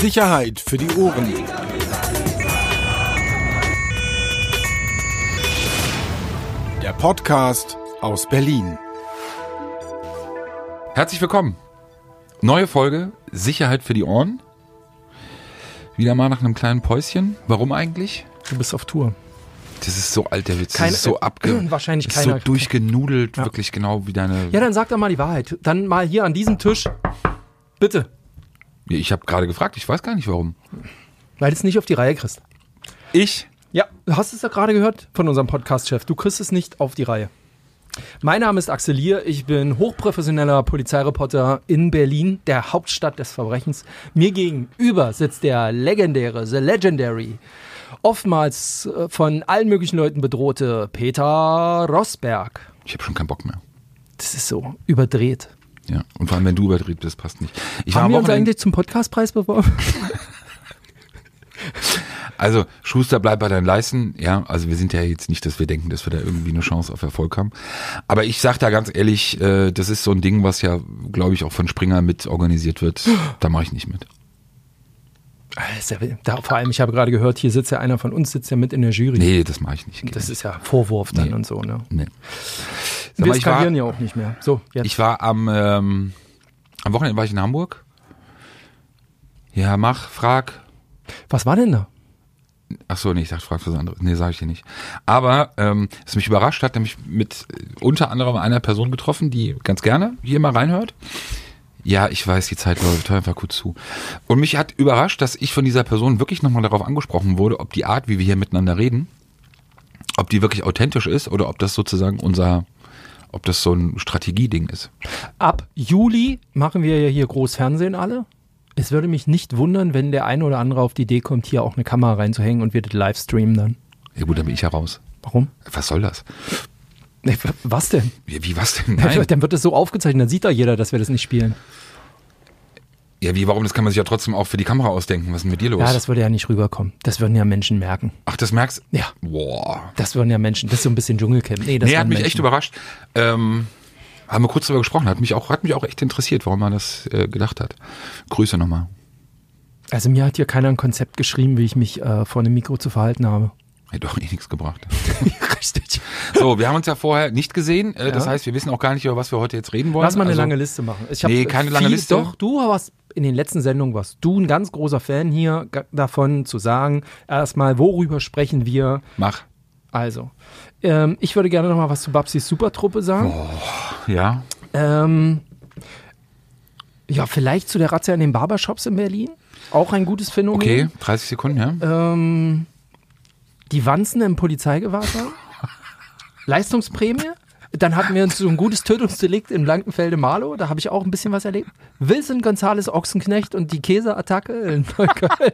Sicherheit für die Ohren. Der Podcast aus Berlin. Herzlich willkommen. Neue Folge Sicherheit für die Ohren. Wieder mal nach einem kleinen Päuschen. Warum eigentlich? Du bist auf Tour. Das ist so alt, der Witz. Keine- das ist so abge... wahrscheinlich das ist keiner- so durchgenudelt, Ja. wirklich genau wie deine... Ja, dann sag doch mal die Wahrheit. Dann mal hier an diesem Tisch. Bitte. Ich habe gerade gefragt, ich weiß gar nicht warum. Weil du es nicht auf die Reihe kriegst. Ich? Ja, du hast es ja gerade gehört von unserem Podcast-Chef. Du kriegst es nicht auf die Reihe. Mein Name ist Axel Lier. Ich bin hochprofessioneller Polizeireporter in Berlin, der Hauptstadt des Verbrechens. Mir gegenüber sitzt der legendäre, the legendary, oftmals äh, von allen möglichen Leuten bedrohte Peter Rosberg. Ich habe schon keinen Bock mehr. Das ist so überdreht. Ja. Und vor allem, wenn du überdreht bist, passt nicht. Ich Haben wir uns eigentlich zum Podcastpreis beworben? also Schuster, bleib bei deinen Leisten. Ja, also wir sind ja jetzt nicht, dass wir denken, dass wir da irgendwie eine Chance auf Erfolg haben. Aber ich sag da ganz ehrlich, äh, das ist so ein Ding, was ja, glaube ich, auch von Springer mit organisiert wird. Da mache ich nicht mit. Ja, da, vor allem, ich habe gerade gehört, hier sitzt ja einer von uns, sitzt ja mit in der Jury. Nee, das mache ich nicht. Das ist ja Vorwurf dann Nee. und so, ne? Nee. Sag Wir mal, ich war, skalieren ja auch nicht mehr. So, jetzt. ich war am, ähm, am Wochenende war ich in Hamburg. Ja, mach, frag. Was war denn da? Ach so, nee, ich dachte, frag was anderes. Nee, sage ich dir nicht. Aber ähm, es mich überrascht hat, nämlich mit äh, unter anderem einer Person getroffen, die ganz gerne hier mal reinhört. Ja, ich weiß, die Zeit läuft, hör einfach kurz zu. Und mich hat überrascht, dass ich von dieser Person wirklich nochmal darauf angesprochen wurde, ob die Art, wie wir hier miteinander reden, ob die wirklich authentisch ist oder ob das sozusagen unser, ob das so ein Strategieding ist. Ab Juli machen wir ja hier Großfernsehen alle. Es würde mich nicht wundern, wenn der eine oder andere auf die Idee kommt, hier auch eine Kamera reinzuhängen und wir das live streamen dann. Ja gut, dann bin ich ja raus. Warum? Was soll das? Was denn? Wie, was denn? Nein. Dann wird es so aufgezeichnet, dann sieht doch jeder, dass wir das nicht spielen. Ja, wie, warum? Das kann man sich ja trotzdem auch für die Kamera ausdenken. Was ist denn mit dir los? Ja, das würde ja nicht rüberkommen. Das würden ja Menschen merken. Ach, das merkst Ja. Boah. Das würden ja Menschen. Das ist so ein bisschen Dschungelcamp. Nee, das nee, hat mich Menschen. echt überrascht. Ähm, haben wir kurz darüber gesprochen, hat mich auch, hat mich auch echt interessiert, warum man das äh, gedacht hat. Grüße nochmal. Also mir hat hier keiner ein Konzept geschrieben, wie ich mich äh, vor einem Mikro zu verhalten habe. Hätte doch eh nichts gebracht. Richtig. So, wir haben uns ja vorher nicht gesehen. Äh, Das Ja. heieine, wir wissen auch gar nicht, über was wir heute jetzt reden wollen. Lass mal eine Also, lange Liste machen. Ich Nee, keine lange viel, Liste. Doch, du warst in den letzten Sendungen warst du ein ganz großer Fan hier davon zu sagen, erstmal, worüber sprechen wir? Mach. Also, ähm, ich würde gerne noch mal was zu Babsis Supertruppe sagen. Ja. Ähm, ja, vielleicht zu der Razzia in den Barbershops in Berlin. Auch ein gutes Phänomen. Okay, 30 Sekunden, ja. Ähm, die Wanzen im Polizeigewahrsam. Leistungsprämie. Dann hatten wir so ein gutes Tötungsdelikt in Blankenfelde-Marlow. Da habe ich auch ein bisschen was erlebt. Wilson Gonzales Ochsenknecht und die Käseattacke in Neukölln.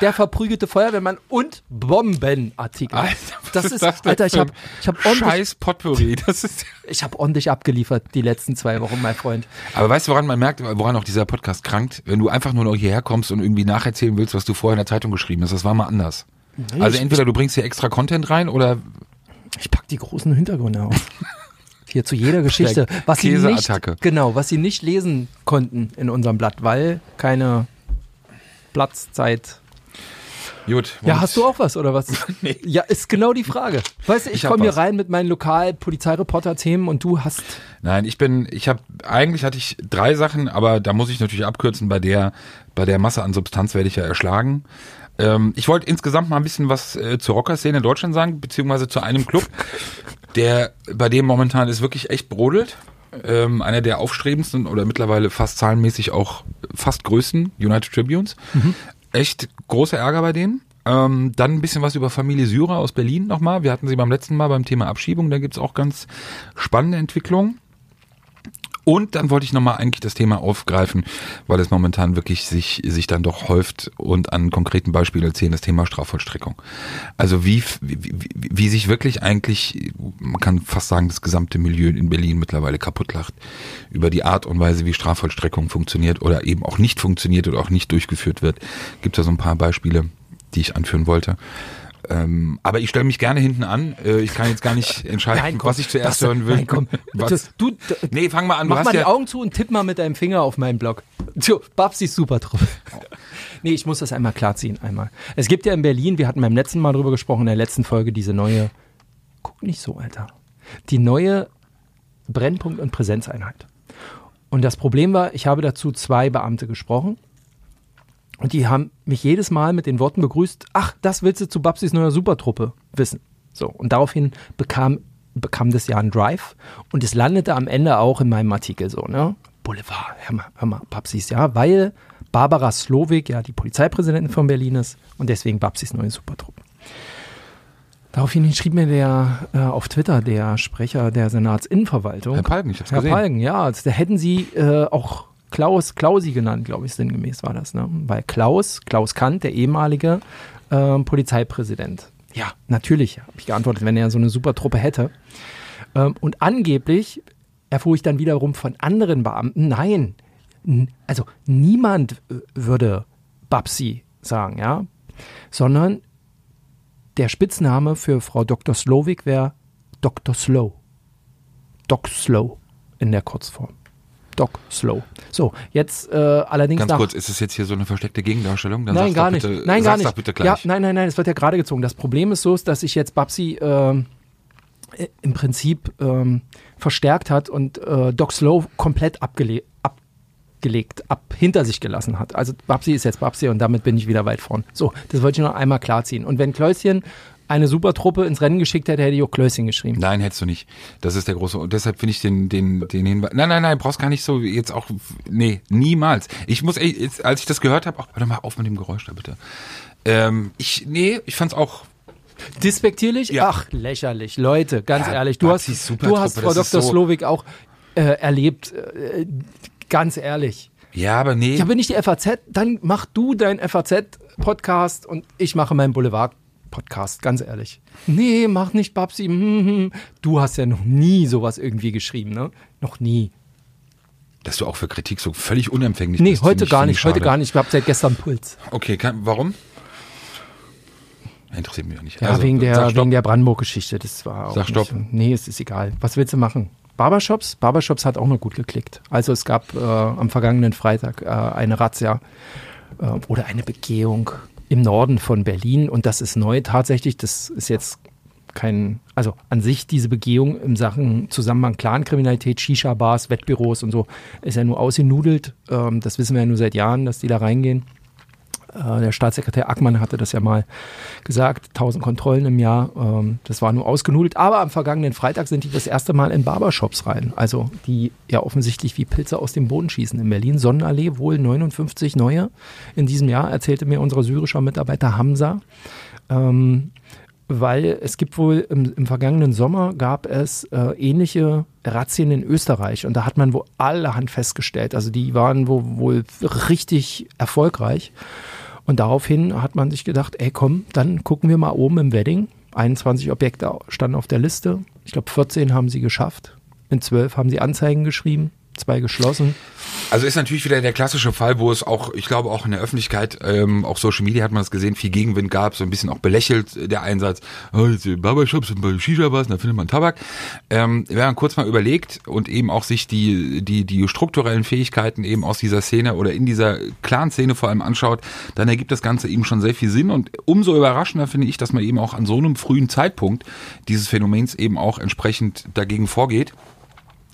Der verprügelte Feuerwehrmann und Bombenartikel. Alter, das ist das Alter, ich habe ich hab ordentlich, Scheiß Potpourri. Das ist. ich hab ordentlich abgeliefert die letzten zwei Wochen, mein Freund. Aber weißt du, woran man merkt, woran auch dieser Podcast krankt? Wenn du einfach nur noch hierher kommst und irgendwie nacherzählen willst, was du vorher in der Zeitung geschrieben hast. Das war mal anders. Also ich- entweder du bringst hier extra Content rein oder Ich pack die großen Hintergründe auf. Hier zu jeder Geschichte. Was sie nicht, Käseattacke. genau, was sie nicht lesen konnten in unserem Blatt, weil keine Platzzeit. gut. Ja, hast du auch was oder was? Ja, ist genau die Frage. Weißt du, ich, Ich komme hier rein mit meinen Lokal-Polizeireporter-Themen und du hast. Nein, ich bin, ich habe eigentlich hatte ich drei Sachen, aber da muss ich natürlich abkürzen. Bei der, bei der Masse an Substanz werde ich ja erschlagen. Ähm, ich wollte insgesamt mal ein bisschen was äh, zur Rockerszene in Deutschland sagen, beziehungsweise zu einem Club, der bei dem momentan ist wirklich echt brodelt. Ähm, einer der aufstrebendsten oder mittlerweile fast zahlenmäßig auch fast größten United Tribunes. Echt großer Ärger bei denen. Ähm, dann ein bisschen was über Familie Syrer aus Berlin nochmal. Wir hatten sie beim letzten Mal beim Thema Abschiebung. Da gibt's auch ganz spannende Entwicklungen. Und dann wollte ich nochmal eigentlich das Thema aufgreifen, weil es momentan wirklich sich, sich dann doch häuft und an konkreten Beispielen erzählen, das Thema Strafvollstreckung. Also wie, wie, wie, sich wirklich eigentlich, man kann fast sagen, das gesamte Milieu in Berlin mittlerweile kaputt lacht über die Art und Weise, wie Strafvollstreckung funktioniert oder eben auch nicht funktioniert oder auch nicht durchgeführt wird. Gibt da so ein paar Beispiele, die ich anführen wollte. Ähm, aber ich stelle mich gerne hinten an. Äh, ich kann jetzt gar nicht entscheiden, Nein, komm, was ich zuerst das- hören will. Nein, komm. Was? Du, du, Nee, fang mal an. Du mach mal ja, die Augen zu und tipp mal mit deinem Finger auf meinen Blog. So, Babsis Supertruppe. Nee, ich muss das einmal klarziehen, einmal. Es gibt ja in Berlin, wir hatten beim letzten Mal drüber gesprochen, in der letzten Folge, diese neue, guck nicht so, Alter, die neue Brennpunkt- und Präsenzeinheit. Und das Problem war, ich habe dazu zwei Beamte gesprochen und die haben mich jedes Mal mit den Worten begrüßt, ach, das willst du zu Babsis neuer Supertruppe wissen. So, und daraufhin bekam, bekam das ja ein Drive und es landete am Ende auch in meinem Artikel so, ne? Boulevard, hör mal, hör mal, Babsis, ja, weil Barbara Slowik ja die Polizeipräsidentin von Berlin ist und deswegen Babsis neue Supertruppe. Daraufhin schrieb mir der äh, auf Twitter der Sprecher der Senatsinnenverwaltung. Herr Palgen, ich hab's Herr gesehen. Palgen, ja, da hätten sie äh, auch Klaus, Klausi genannt, glaube ich, sinngemäß war das, ne? Weil Klaus, Klaus Kant, der ehemalige äh, Polizeipräsident. Ja, natürlich, habe ich geantwortet, wenn er so eine Supertruppe hätte. Ähm, und angeblich erfuhr ich dann wiederum von anderen Beamten, nein, also niemand würde Babsi sagen, ja, sondern der Spitzname für Frau Dr. Slowik wäre Dr. Slow. Doc Slow in der Kurzform. Doc Slow. So, jetzt äh, allerdings Ganz nach kurz, ist es jetzt hier so eine versteckte Gegendarstellung? Dann nein, gar nicht. Bitte, nein, gar nicht. Bitte ja, gleich. nein, nein, nein, es wird ja gerade gezogen. Das Problem ist so, dass sich jetzt Babsi ähm, äh, im Prinzip ähm, verstärkt hat und äh, Doc Slow komplett abgele abgelegt, ab hinter sich gelassen hat. Also Babsi ist jetzt Babsi und damit bin ich wieder weit vorn. So, das wollte ich noch einmal klarziehen. Und wenn Kläuschen eine Supertruppe ins Rennen geschickt hätte, hätte ich auch Klößchen geschrieben. Nein, hättest du nicht. Das ist der große. Und deshalb finde ich den, den, den Hinweis. Nein, nein, nein, brauchst gar nicht so jetzt auch. Nee, niemals. Ich muss, jetzt, als ich das gehört habe, auch, warte mal auf mit dem Geräusch da bitte. Ähm, ich, nee, ich fand's auch. Despektierlich? Ja. Ach, lächerlich. Leute, ganz Ja, ehrlich, du hast, du hast Frau Dr. so- Slowik auch äh, erlebt. Äh, ganz ehrlich. Ja, aber nee. Ich habe nicht die FAZ, dann mach du dein FAZ-Podcast und ich mache meinen Boulevard-Podcast, ganz ehrlich. Nee, mach nicht Babsi. hm, hm. Du hast ja noch nie sowas irgendwie geschrieben, ne? Noch nie. dass du auch für Kritik so völlig unempfänglich Nee, bist. heute finde ich- gar nicht, ich heute gar nicht. Ich habe seit gestern Puls. Okay, kann, warum? Interessiert mich auch nicht. Ja, Also, wegen, der, wegen der Brandenburg-Geschichte. Das war auch Sag nicht, stopp. Nee, es ist egal. Was willst du machen? Barbershops? Barbershops hat auch noch gut geklickt. Also es gab äh, am vergangenen Freitag äh, eine Razzia äh, oder eine Begehung im Norden von Berlin und das ist neu tatsächlich. Das ist jetzt kein, also an sich diese Begehung im Sachen Zusammenhang Clankriminalität, Shisha-Bars, Wettbüros und so, ist ja nur ausgenudelt. Ähm, das wissen wir ja nur seit Jahren, dass die da reingehen. Äh, der Staatssekretär Ackmann hatte das ja mal gesagt, 1000 Kontrollen im Jahr, ähm, das war nur ausgenudelt. Aber am vergangenen Freitag sind die das erste Mal in Barbershops rein. Also die ja offensichtlich wie Pilze aus dem Boden schießen. In Berlin, Sonnenallee, wohl 59 neue in diesem Jahr, erzählte mir unser syrischer Mitarbeiter Hamza. Ähm, weil es gibt wohl im, im vergangenen Sommer gab es äh, ähnliche Razzien in Österreich und da hat man wohl allerhand festgestellt. Also die waren wo, wohl richtig erfolgreich. Und daraufhin hat man sich gedacht, ey komm, dann gucken wir mal oben im Wedding. 21 Objekte standen auf der Liste. Ich glaube 14 haben sie geschafft. In 12 haben sie Anzeigen geschrieben, zwei geschlossen. Also ist natürlich wieder der klassische Fall, wo es auch, ich glaube auch in der Öffentlichkeit, ähm, auch Social Media hat man es gesehen, viel Gegenwind gab, so ein bisschen auch belächelt äh, der Einsatz, oh, Barbershops und bei Shisha-Bars, da findet man Tabak. Ähm, wenn man kurz mal überlegt und eben auch sich die, die, die strukturellen Fähigkeiten eben aus dieser Szene oder in dieser Clan-Szene vor allem anschaut, dann ergibt das Ganze eben schon sehr viel Sinn und umso überraschender finde ich, dass man eben auch an so einem frühen Zeitpunkt dieses Phänomens eben auch entsprechend dagegen vorgeht.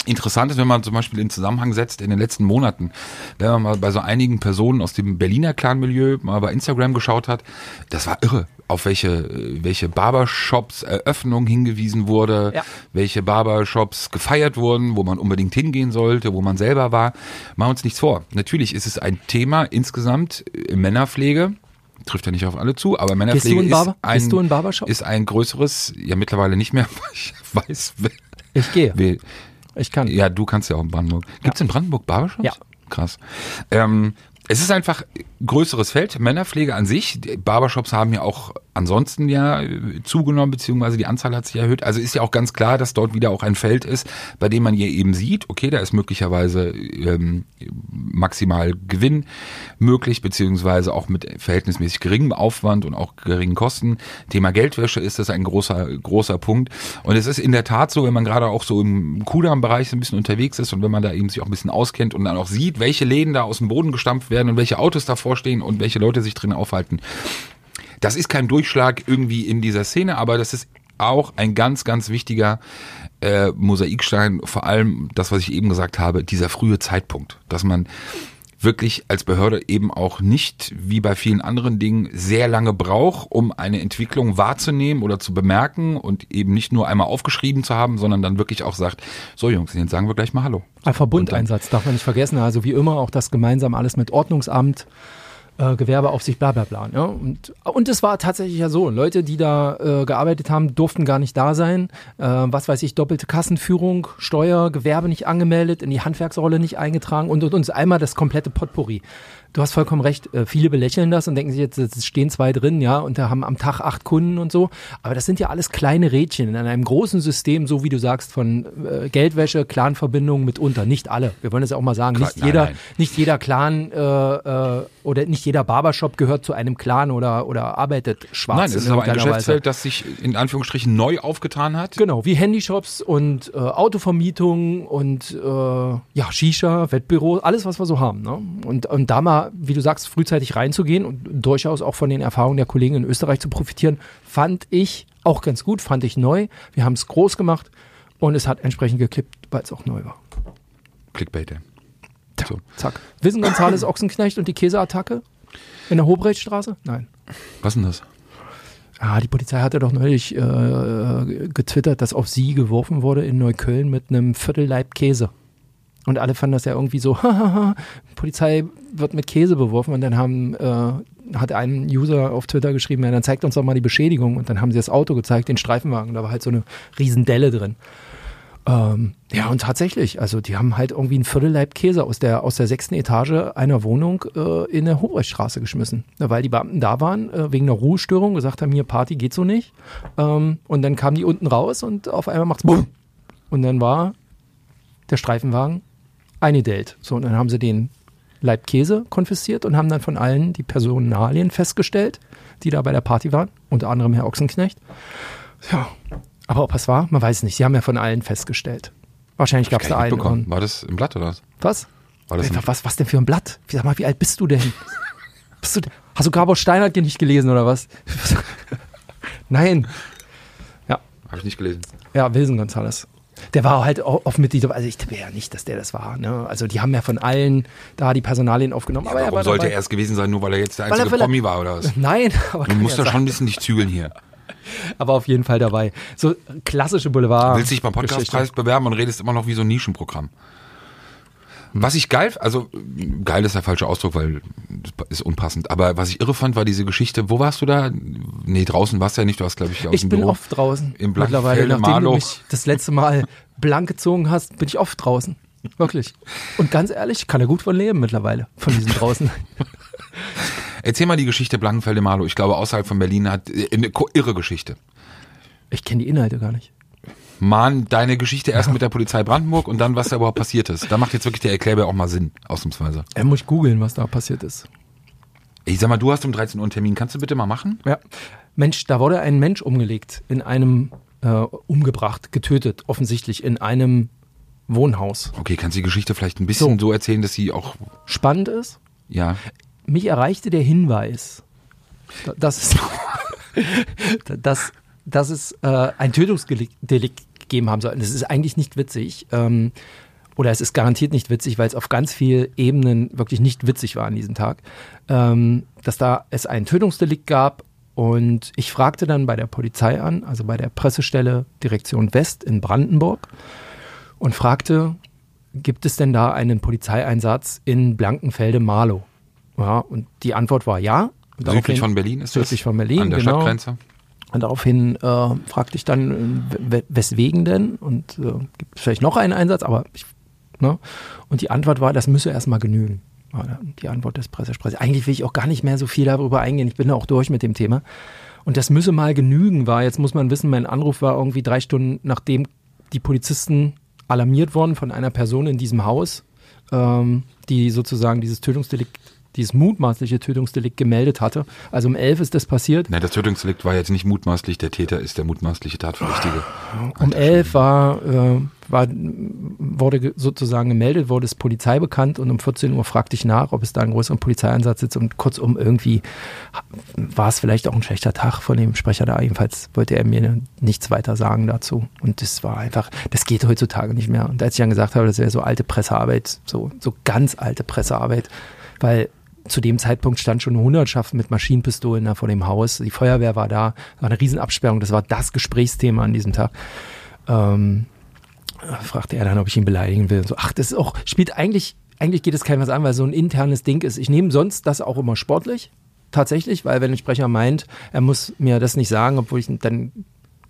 Interessant ist, wenn man zum Beispiel in Zusammenhang setzt in den letzten Monaten, wenn man mal bei so einigen Personen aus dem Berliner Clan-Milieu mal bei Instagram geschaut hat, das war irre, auf welche, äh, welche Barbershops Eröffnung hingewiesen wurde, Ja. welche Barbershops gefeiert wurden, wo man unbedingt hingehen sollte, wo man selber war. Machen wir uns nichts vor. Natürlich ist es ein Thema insgesamt in Männerpflege, trifft ja nicht auf alle zu, aber Männerpflege in ist, ein, Barbershop? ist ein größeres, ja mittlerweile nicht mehr, weil ich weiß, wer, Ich gehe. wer, Ich kann. ja, du kannst ja auch in Brandenburg. Gibt's in Brandenburg Barbershops? Ja. Krass. Ähm, es ist einfach größeres Feld, Männerpflege an sich. Die Barbershops haben ja auch ansonsten ja äh, zugenommen, beziehungsweise die Anzahl hat sich erhöht. Also ist ja auch ganz klar, dass dort wieder auch ein Feld ist, bei dem man hier eben sieht, okay, da ist möglicherweise ähm, maximal Gewinn möglich, beziehungsweise auch mit verhältnismäßig geringem Aufwand und auch geringen Kosten. Thema Geldwäsche ist das ein großer, großer Punkt. Und es ist in der Tat so, wenn man gerade auch so im Kudamm-Bereich so ein bisschen unterwegs ist und wenn man da eben sich auch ein bisschen auskennt und dann auch sieht, welche Läden da aus dem Boden gestampft werden und welche Autos da vor davor stehen und welche Leute sich drin aufhalten. Das ist kein Durchschlag irgendwie in dieser Szene, aber das ist auch ein ganz, ganz wichtiger äh, Mosaikstein, vor allem das, was ich eben gesagt habe, dieser frühe Zeitpunkt, dass man wirklich als Behörde eben auch nicht, wie bei vielen anderen Dingen, sehr lange braucht, um eine Entwicklung wahrzunehmen oder zu bemerken und eben nicht nur einmal aufgeschrieben zu haben, sondern dann wirklich auch sagt, so Jungs, jetzt sagen wir gleich mal Hallo. Ein Verbundeinsatz darf man nicht vergessen. Also wie immer auch das gemeinsam alles mit Ordnungsamt, äh, Gewerbeaufsicht, bla bla bla. Ja? Und, und es war tatsächlich ja so, Leute, die da äh, gearbeitet haben, durften gar nicht da sein. Äh, was weiß ich, doppelte Kassenführung, Steuer, Gewerbe nicht angemeldet, in die Handwerksrolle nicht eingetragen und, und uns einmal das komplette Potpourri. Du hast vollkommen recht, äh, viele belächeln das und denken sich jetzt, es stehen zwei drin, ja, und da haben am Tag acht Kunden und so. Aber das sind ja alles kleine Rädchen in einem großen System, so wie du sagst, von äh, Geldwäsche, Clanverbindungen mitunter. Nicht alle. Wir wollen das ja auch mal sagen. Klar, Nicht nein, jeder, nein. nicht jeder Clan äh, äh, oder nicht jeder Barbershop gehört zu einem Clan oder, oder arbeitet schwarz. Nein, es ist aber ein Geschäftsfeld, das sich in Anführungsstrichen neu aufgetan hat. Genau, wie Handyshops und äh, Autovermietung und äh, ja, Shisha, Wettbüro, alles, was wir so haben. Ne? Und, und da mal, wie du sagst, frühzeitig reinzugehen und durchaus auch von den Erfahrungen der Kollegen in Österreich zu profitieren, fand ich auch ganz gut, fand ich neu. Wir haben es groß gemacht und es hat entsprechend geklippt, weil es auch neu war. Clickbait. ey. So. Zack. Wissen Gonzales Ochsenknecht und die Käseattacke in der Hobrechtstraße? Nein. Was denn das? Ah, die Polizei hatte doch neulich äh, getwittert, dass auf sie geworfen wurde in Neukölln mit einem Viertelleib Käse. Und alle fanden das ja irgendwie so, Polizei wird mit Käse beworfen. Und dann haben, äh, hat ein User auf Twitter geschrieben, ja, dann zeigt uns doch mal die Beschädigung. Und dann haben sie das Auto gezeigt, den Streifenwagen. Da war halt so eine Riesendelle drin. Ähm, ja, und tatsächlich, also die haben halt irgendwie ein Viertelleib Käse aus der, aus der sechsten Etage einer Wohnung äh, in der Hobrechtstraße geschmissen. Weil die Beamten da waren, äh, wegen einer Ruhestörung, gesagt haben, hier Party geht so nicht. Ähm, und dann kamen die unten raus und auf einmal macht's BUM. Und dann war der Streifenwagen eingedellt. So, und dann haben sie den Leib Käse konfisziert und haben dann von allen die Personalien festgestellt, die da bei der Party waren, unter anderem Herr Ochsenknecht. Ja, aber ob es war, man weiß es nicht. Sie haben ja von allen festgestellt. Wahrscheinlich gab es da einen. Und, War das im Blatt oder was? was? War das was? Was denn für ein Blatt? Sag mal, wie alt bist du denn? bist du, hast du Gabor Steinert nicht gelesen oder was? Nein. Habe ich nicht gelesen. Ja, Wilson Gonzales. Der war halt oft Mitglied, also ich tippe ja nicht, dass der das war. Ne? Also die haben ja von allen da die Personalien aufgenommen. aber er Warum war sollte dabei. er es gewesen sein, nur weil er jetzt der er einzige Promi war oder was? Nein, aber, Du musst ja da schon ein bisschen dich zügeln hier. Aber auf jeden Fall dabei. So klassische Boulevard. Du willst dich beim Podcastpreis bewerben und redest immer noch wie so ein Nischenprogramm. Was ich geil, also geil ist der falsche Ausdruck, weil das ist unpassend. Aber was ich irre fand, war diese Geschichte. Wo warst du da? Nee, draußen warst du ja nicht. Du hast, glaube ich, aus Ich bin Büro. oft draußen. Im Mittlerweile, Blankenfelde, nachdem du Marlow. mich das letzte Mal blank gezogen hast, bin ich oft draußen. Wirklich. Und ganz ehrlich, ich kann ja gut von leben mittlerweile, von diesem draußen. Erzähl mal die Geschichte Blankenfelde Marlow. Ich glaube, außerhalb von Berlin hat äh, eine irre Geschichte. Ich kenne die Inhalte gar nicht. Mann, deine Geschichte erst mit der Polizei Brandenburg und dann, was da überhaupt passiert ist. Da macht jetzt wirklich der Erklärbär auch mal Sinn, ausnahmsweise. Er muss googeln, was da passiert ist. Ich sag mal, du hast um 13 Uhr einen Termin. Kannst du bitte mal machen? Ja. Mensch, da wurde ein Mensch umgelegt, in einem, äh, umgebracht, getötet, offensichtlich, in einem Wohnhaus. Okay, kannst du die Geschichte vielleicht ein bisschen so, erzählen, dass sie auch, Spannend ist, ja, mich erreichte der Hinweis, da- dass es, dass, dass es äh, ein Tötungsdelikt Delikt gegeben haben soll. Und das ist eigentlich nicht witzig. Ähm, oder es ist garantiert nicht witzig, weil es auf ganz vielen Ebenen wirklich nicht witzig war an diesem Tag. Ähm, dass da es ein Tötungsdelikt gab und ich fragte dann bei der Polizei an, also bei der Pressestelle Direktion West in Brandenburg und fragte, gibt es denn da einen Polizeieinsatz in Blankenfelde-Marlow? Ja, und die Antwort war ja. Südlich von Berlin ist das? Südlich von Berlin, An der genau. Stadtgrenze. Und daraufhin äh, fragte ich dann, äh, we- weswegen denn? Und äh, gibt es vielleicht noch einen Einsatz? Aber ich, ne? Und die Antwort war, das müsse erstmal genügen. War die Antwort des Pressesprechers. Eigentlich will ich auch gar nicht mehr so viel darüber eingehen. Ich bin da auch durch mit dem Thema. Und das müsse mal genügen war. Jetzt muss man wissen, mein Anruf war irgendwie drei Stunden, nachdem die Polizisten alarmiert wurden von einer Person in diesem Haus, ähm, die sozusagen dieses Tötungsdelikt dieses mutmaßliche Tötungsdelikt gemeldet hatte. Also um elf ist das passiert. Nein, das Tötungsdelikt war jetzt nicht mutmaßlich, der Täter ist der mutmaßliche Tatverdächtige. Um elf war, äh, war, wurde ge- sozusagen gemeldet, wurde es Polizei bekannt und um 14 Uhr fragte ich nach, ob es da einen größeren Polizeieinsatz ist und kurzum irgendwie war es vielleicht auch ein schlechter Tag von dem Sprecher da. Jedenfalls wollte er mir nichts weiter sagen dazu. Und das war einfach, das geht heutzutage nicht mehr. Und als ich dann gesagt habe, das wäre so alte Pressearbeit, so, so ganz alte Pressearbeit, weil zu dem Zeitpunkt stand schon eine Hundertschaft mit Maschinenpistolen da vor dem Haus. Die Feuerwehr war da, war eine Riesenabsperrung. Das war das Gesprächsthema an diesem Tag. Ähm, fragte er dann, ob ich ihn beleidigen will. So, ach, das ist auch, spielt eigentlich, eigentlich geht es keinem was an, weil so ein internes Ding ist. Ich nehme sonst das auch immer sportlich, tatsächlich, weil wenn ein Sprecher meint, er muss mir das nicht sagen, obwohl ich dann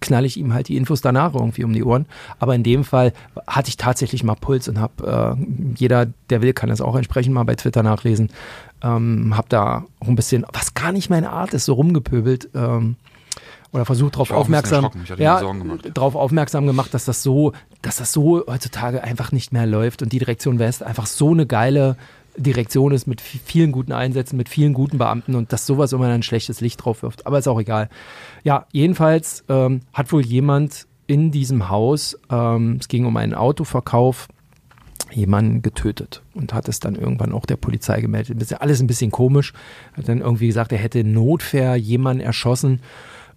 knalle ich ihm halt die Infos danach irgendwie um die Ohren. Aber in dem Fall hatte ich tatsächlich mal Puls und habe, äh, jeder, der will, kann das auch entsprechend mal bei Twitter nachlesen, ähm, habe da auch ein bisschen, was gar nicht meine Art ist, so rumgepöbelt. Ähm, oder versucht darauf aufmerksam, ja, darauf aufmerksam gemacht, dass das so, dass das so heutzutage einfach nicht mehr läuft und die Direktion West einfach so eine geile Direktion ist mit vi- vielen guten Einsätzen, mit vielen guten Beamten und dass sowas immer ein schlechtes Licht drauf wirft. Aber ist auch egal. Ja, jedenfalls ähm, hat wohl jemand in diesem Haus, ähm, es ging um einen Autoverkauf, jemanden getötet und hat es dann irgendwann auch der Polizei gemeldet. Das ist ja alles ein bisschen komisch. Hat dann irgendwie gesagt, er hätte notfair jemanden erschossen.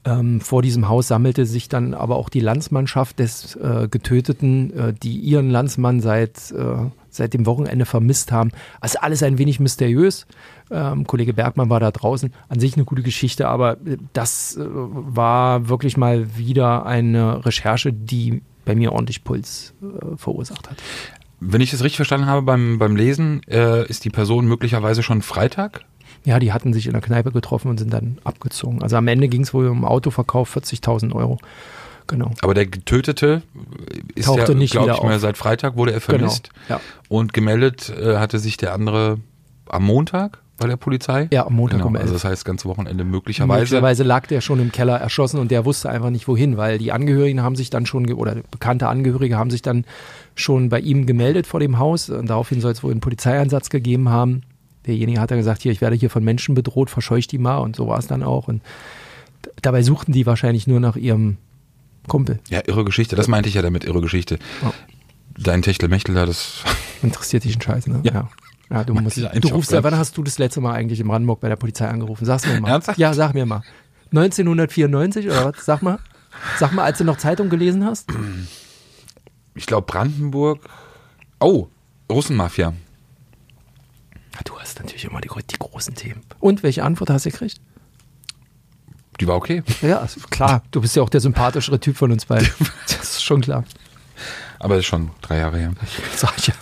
Ähm, vor diesem Haus sammelte sich dann aber auch die Landsmannschaft des äh, Getöteten, äh, die ihren Landsmann seit, äh, seit dem Wochenende vermisst haben. Also alles ein wenig mysteriös. Ähm, Kollege Bergmann war da draußen. An sich eine gute Geschichte, aber äh, das äh, war wirklich mal wieder eine Recherche, die bei mir ordentlich Puls äh, verursacht hat. Wenn ich das richtig verstanden habe beim, beim Lesen, ist die Person möglicherweise schon Freitag? Ja, die hatten sich in der Kneipe getroffen und sind dann abgezogen. Also am Ende ging es wohl um Autoverkauf 40.000 Euro. Genau. Aber der Getötete ist Tauchte ja, nicht glaube wieder ich mal, seit Freitag wurde er vermisst. Genau. Ja. Und gemeldet äh, hatte sich der andere am Montag bei der Polizei. Ja, am Montag genau. um 11. Also das heißt, das ganze Wochenende möglicherweise. Möglicherweise lag der schon im Keller erschossen und der wusste einfach nicht wohin, weil die Angehörigen haben sich dann schon, oder bekannte Angehörige haben sich dann schon bei ihm gemeldet vor dem Haus und daraufhin soll es wohl einen Polizeieinsatz gegeben haben. Derjenige hat dann gesagt, hier, ich werde hier von Menschen bedroht, verscheucht die mal und so war es dann auch. Und dabei suchten die wahrscheinlich nur nach ihrem Kumpel. Ja, irre Geschichte. Das meinte ich ja damit, irre Geschichte. Ja. Dein Techtelmechtel da, das. Interessiert dich ein Scheiß, ne? Ja. Ja. Ja, du, musst, du rufst ja, wann hast du das letzte Mal eigentlich in Brandenburg bei der Polizei angerufen? Sag's mir mal. Ernsthaft? Ja, sag mir mal. 1994 oder was? Sag mal. Sag mal, als du noch Zeitung gelesen hast? Ich glaube Brandenburg. Oh, Russenmafia. Natürlich immer die, die großen Themen. Und welche Antwort hast du gekriegt? Die war okay. Ja, also klar. Du bist ja auch der sympathischere Typ von uns beiden. Das ist schon klar. Aber das ist schon drei Jahre her. Sag ich ja.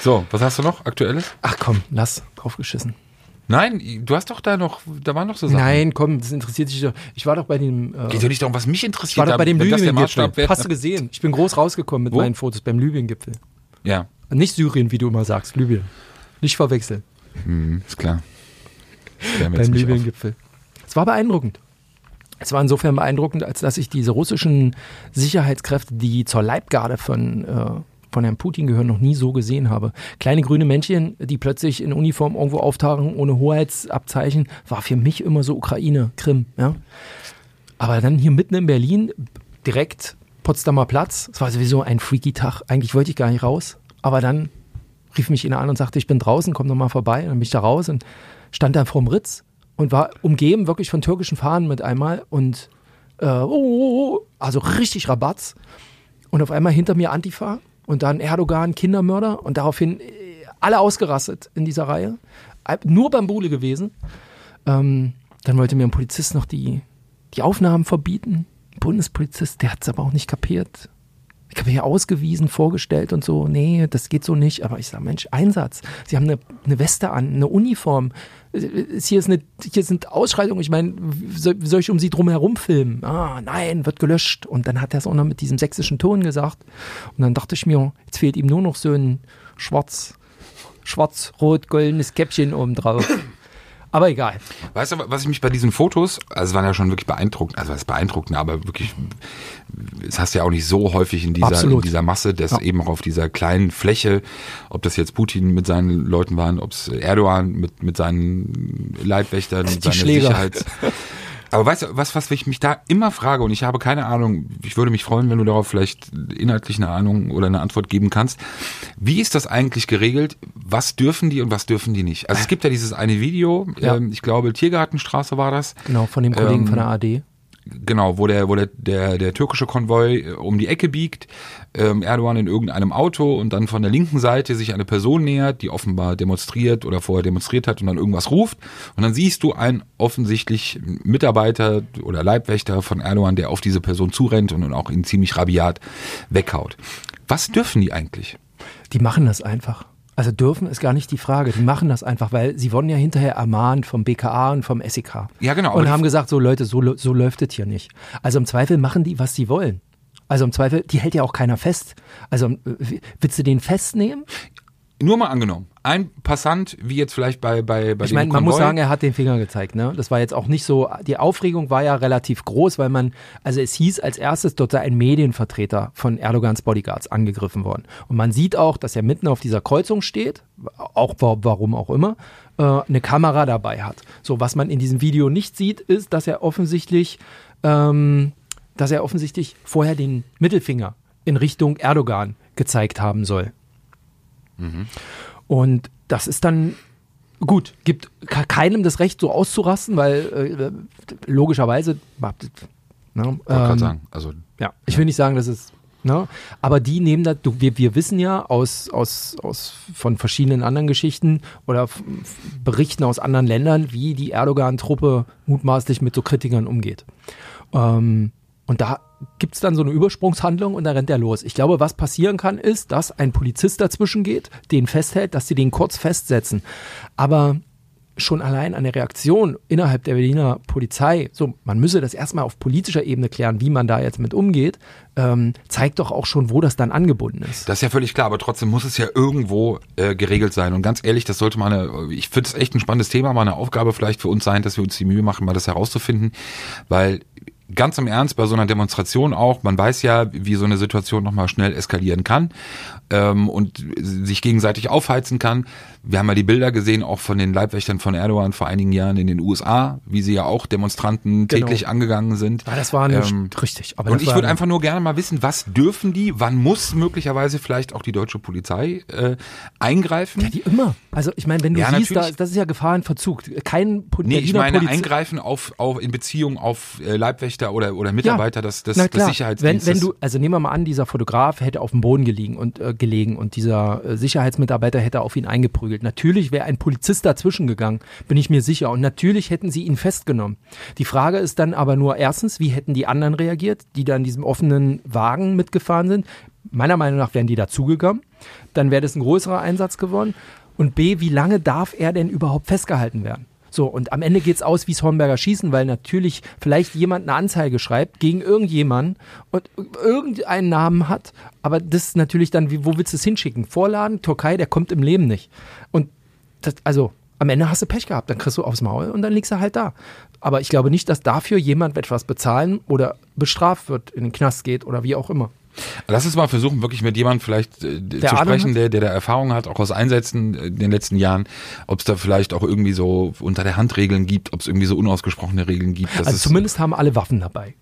So, was hast du noch? Aktuelles? Ach komm, lass. Draufgeschissen. Nein, du hast doch da noch, da waren noch so Sachen. Nein, komm, das interessiert dich doch. Ich war doch bei dem. Äh, Geht doch nicht darum, was mich ich interessiert. war doch bei dem Libyen-Gipfel. Hast du gesehen? Ich bin groß rausgekommen mit Wo? meinen Fotos beim Libyen-Gipfel. Ja, Nicht Syrien, wie du immer sagst, Libyen. Nicht verwechseln. hm, ist klar. Beim. Libyen-Gipfel. Es war beeindruckend. Es war insofern beeindruckend, als dass ich diese russischen Sicherheitskräfte, die zur Leibgarde von, äh, von Herrn Putin gehören, noch nie so gesehen habe. Kleine grüne Männchen, die plötzlich in Uniform irgendwo auftauchen, ohne Hoheitsabzeichen, war für mich immer so Ukraine, Krim. Ja? Aber dann hier mitten in Berlin, direkt Potsdamer Platz, es war sowieso ein freaky Tag. Eigentlich wollte ich gar nicht raus, aber dann rief mich einer an und sagte, ich bin draußen, komm doch mal vorbei. Und dann bin ich da raus und stand da vorm Ritz und war umgeben wirklich von türkischen Fahnen mit einmal und äh, oh, oh, oh, also richtig Rabatz. Und auf einmal hinter mir Antifa und dann Erdogan, Kindermörder und daraufhin äh, alle ausgerastet in dieser Reihe. Äh, Nur Bambule gewesen. Ähm, dann wollte mir ein Polizist noch die, die Aufnahmen verbieten. Bundespolizist, der hat es aber auch nicht kapiert. Ich habe hier ausgewiesen, vorgestellt und so, nee, das geht so nicht. Aber ich sage, Mensch, Einsatz. Sie haben eine, eine Weste an, eine Uniform. Hier, ist eine, hier sind Ausschreitungen. Ich meine, soll, soll ich um sie drum herum filmen? Ah, nein, wird gelöscht. Und dann hat er es auch noch mit diesem sächsischen Ton gesagt. Und dann dachte ich mir, jetzt fehlt ihm nur noch so ein schwarz, schwarz-rot-goldenes Käppchen oben drauf. Aber egal. Weißt du, was ich mich bei diesen Fotos, also es waren ja schon wirklich beeindruckend, also es beeindruckend, aber wirklich, das hast du ja auch nicht so häufig in dieser, in dieser Masse, dass Ja. eben auch auf dieser kleinen Fläche, ob das jetzt Putin mit seinen Leuten waren, ob es Erdogan mit, mit seinen Leibwächtern, Die seiner Schläger. Sicherheits... Aber weißt du, was, was ich mich da immer frage, und ich habe keine Ahnung, ich würde mich freuen, wenn du darauf vielleicht inhaltlich eine Ahnung oder eine Antwort geben kannst. Wie ist das eigentlich geregelt? Was dürfen die und was dürfen die nicht? Also es gibt ja dieses eine Video, Ja. ähm, ich glaube Tiergartenstraße war das, Genau, von dem Kollegen Ähm, von der AD. Genau, wo der, wo der, der, der türkische Konvoi äh, um die Ecke biegt, ähm, Erdogan in irgendeinem Auto und dann von der linken Seite sich eine Person nähert, die offenbar demonstriert oder vorher demonstriert hat und dann irgendwas ruft. Und dann siehst du einen offensichtlich Mitarbeiter oder Leibwächter von Erdogan, der auf diese Person zurennt und auch ihn ziemlich rabiat weghaut. Was dürfen die eigentlich? Die machen das einfach. Also dürfen ist gar nicht die Frage. Die machen das einfach, weil sie wurden ja hinterher ermahnt vom BKA und vom SEK. Ja, genau, Und haben gesagt, so Leute, so, so läuft es hier nicht. Also im Zweifel machen die, was sie wollen. Also im Zweifel, die hält ja auch keiner fest. Also äh, willst du den festnehmen? Nur mal angenommen, ein Passant, wie jetzt vielleicht bei, bei, bei Ich meine, man muss sagen, er hat den Finger gezeigt. Ne? Das war jetzt auch nicht so, die Aufregung war ja relativ groß, weil man, also es hieß als erstes, dort sei ein Medienvertreter von Erdogans Bodyguards angegriffen worden. Und man sieht auch, dass er mitten auf dieser Kreuzung steht, auch wa- warum auch immer, äh, eine Kamera dabei hat. So, was man in diesem Video nicht sieht, ist, dass er offensichtlich, ähm, dass er offensichtlich vorher den Mittelfinger in Richtung Erdogan gezeigt haben soll. Und das ist dann gut, gibt ke- keinem das Recht, so auszurasten, weil äh, logischerweise. Ne, gerade sagen, also ja, ich will nicht sagen, dass es. Ne? Aber die nehmen das, du, wir, wir wissen ja aus, aus, aus von verschiedenen anderen Geschichten oder Berichten aus anderen Ländern, wie die Erdogan-Truppe mutmaßlich mit so Kritikern umgeht. Ähm, und da gibt es dann so eine Übersprungshandlung und da rennt er los. Ich glaube, was passieren kann, ist, dass ein Polizist dazwischen geht, den festhält, dass sie den kurz festsetzen. Aber schon allein eine Reaktion innerhalb der Berliner Polizei, so man müsse das erstmal auf politischer Ebene klären, wie man da jetzt mit umgeht, ähm, zeigt doch auch schon, wo das dann angebunden ist. Das ist ja völlig klar, aber trotzdem muss es ja irgendwo äh, geregelt sein. Und ganz ehrlich, das sollte mal eine, ich finde es echt ein spannendes Thema, mal eine Aufgabe vielleicht für uns sein, dass wir uns die Mühe machen, mal das herauszufinden. Weil ganz im Ernst, bei so einer Demonstration auch, man weiß ja, wie so eine Situation nochmal schnell eskalieren kann ähm, und sich gegenseitig aufheizen kann. Wir haben ja die Bilder gesehen, auch von den Leibwächtern von Erdogan vor einigen Jahren in den USA, wie sie ja auch Demonstranten Genau. täglich angegangen sind. Ja, das war eine, Ähm, richtig. Und ich würde einfach nur gerne mal wissen, was dürfen die, wann muss möglicherweise vielleicht auch die deutsche Polizei äh, eingreifen? Ja, die immer. Also ich meine, wenn du Ja, siehst, da, das ist ja Gefahr in Verzug. Kein po nee, ich meine Poliz- eingreifen auf, auf in Beziehung auf äh, Leibwächter oder, oder Mitarbeiter des, des, Na des klar, wenn, Sicherheitsdienstes. wenn du, also nehmen wir mal an, dieser Fotograf hätte auf dem Boden gelegen und äh, gelegen und dieser äh, Sicherheitsmitarbeiter hätte auf ihn eingeprügelt. Natürlich wäre ein Polizist dazwischen gegangen, bin ich mir sicher. Und natürlich hätten sie ihn festgenommen. Die Frage ist dann aber nur erstens, wie hätten die anderen reagiert, die da in diesem offenen Wagen mitgefahren sind? Meiner Meinung nach wären die dazugekommen. Dann wäre das ein größerer Einsatz geworden. Und B, wie lange darf er denn überhaupt festgehalten werden? So, und am Ende geht's aus wie Hornberger Schießen, weil natürlich vielleicht jemand eine Anzeige schreibt gegen irgendjemanden und irgendeinen Namen hat, aber das ist natürlich dann, wie, wo willst du es hinschicken? Vorladen, Türkei, der kommt im Leben nicht. Und das, also, am Ende hast du Pech gehabt, dann kriegst du aufs Maul und dann liegst du halt da. Aber ich glaube nicht, dass dafür jemand etwas bezahlen oder bestraft wird, in den Knast geht oder wie auch immer. Lass uns mal versuchen, wirklich mit jemandem vielleicht äh, zu sprechen, der, der da Erfahrung hat, auch aus Einsätzen äh, in den letzten Jahren, ob es da vielleicht auch irgendwie so unter der Hand Regeln gibt, ob es irgendwie so unausgesprochene Regeln gibt. Also zumindest haben alle Waffen dabei.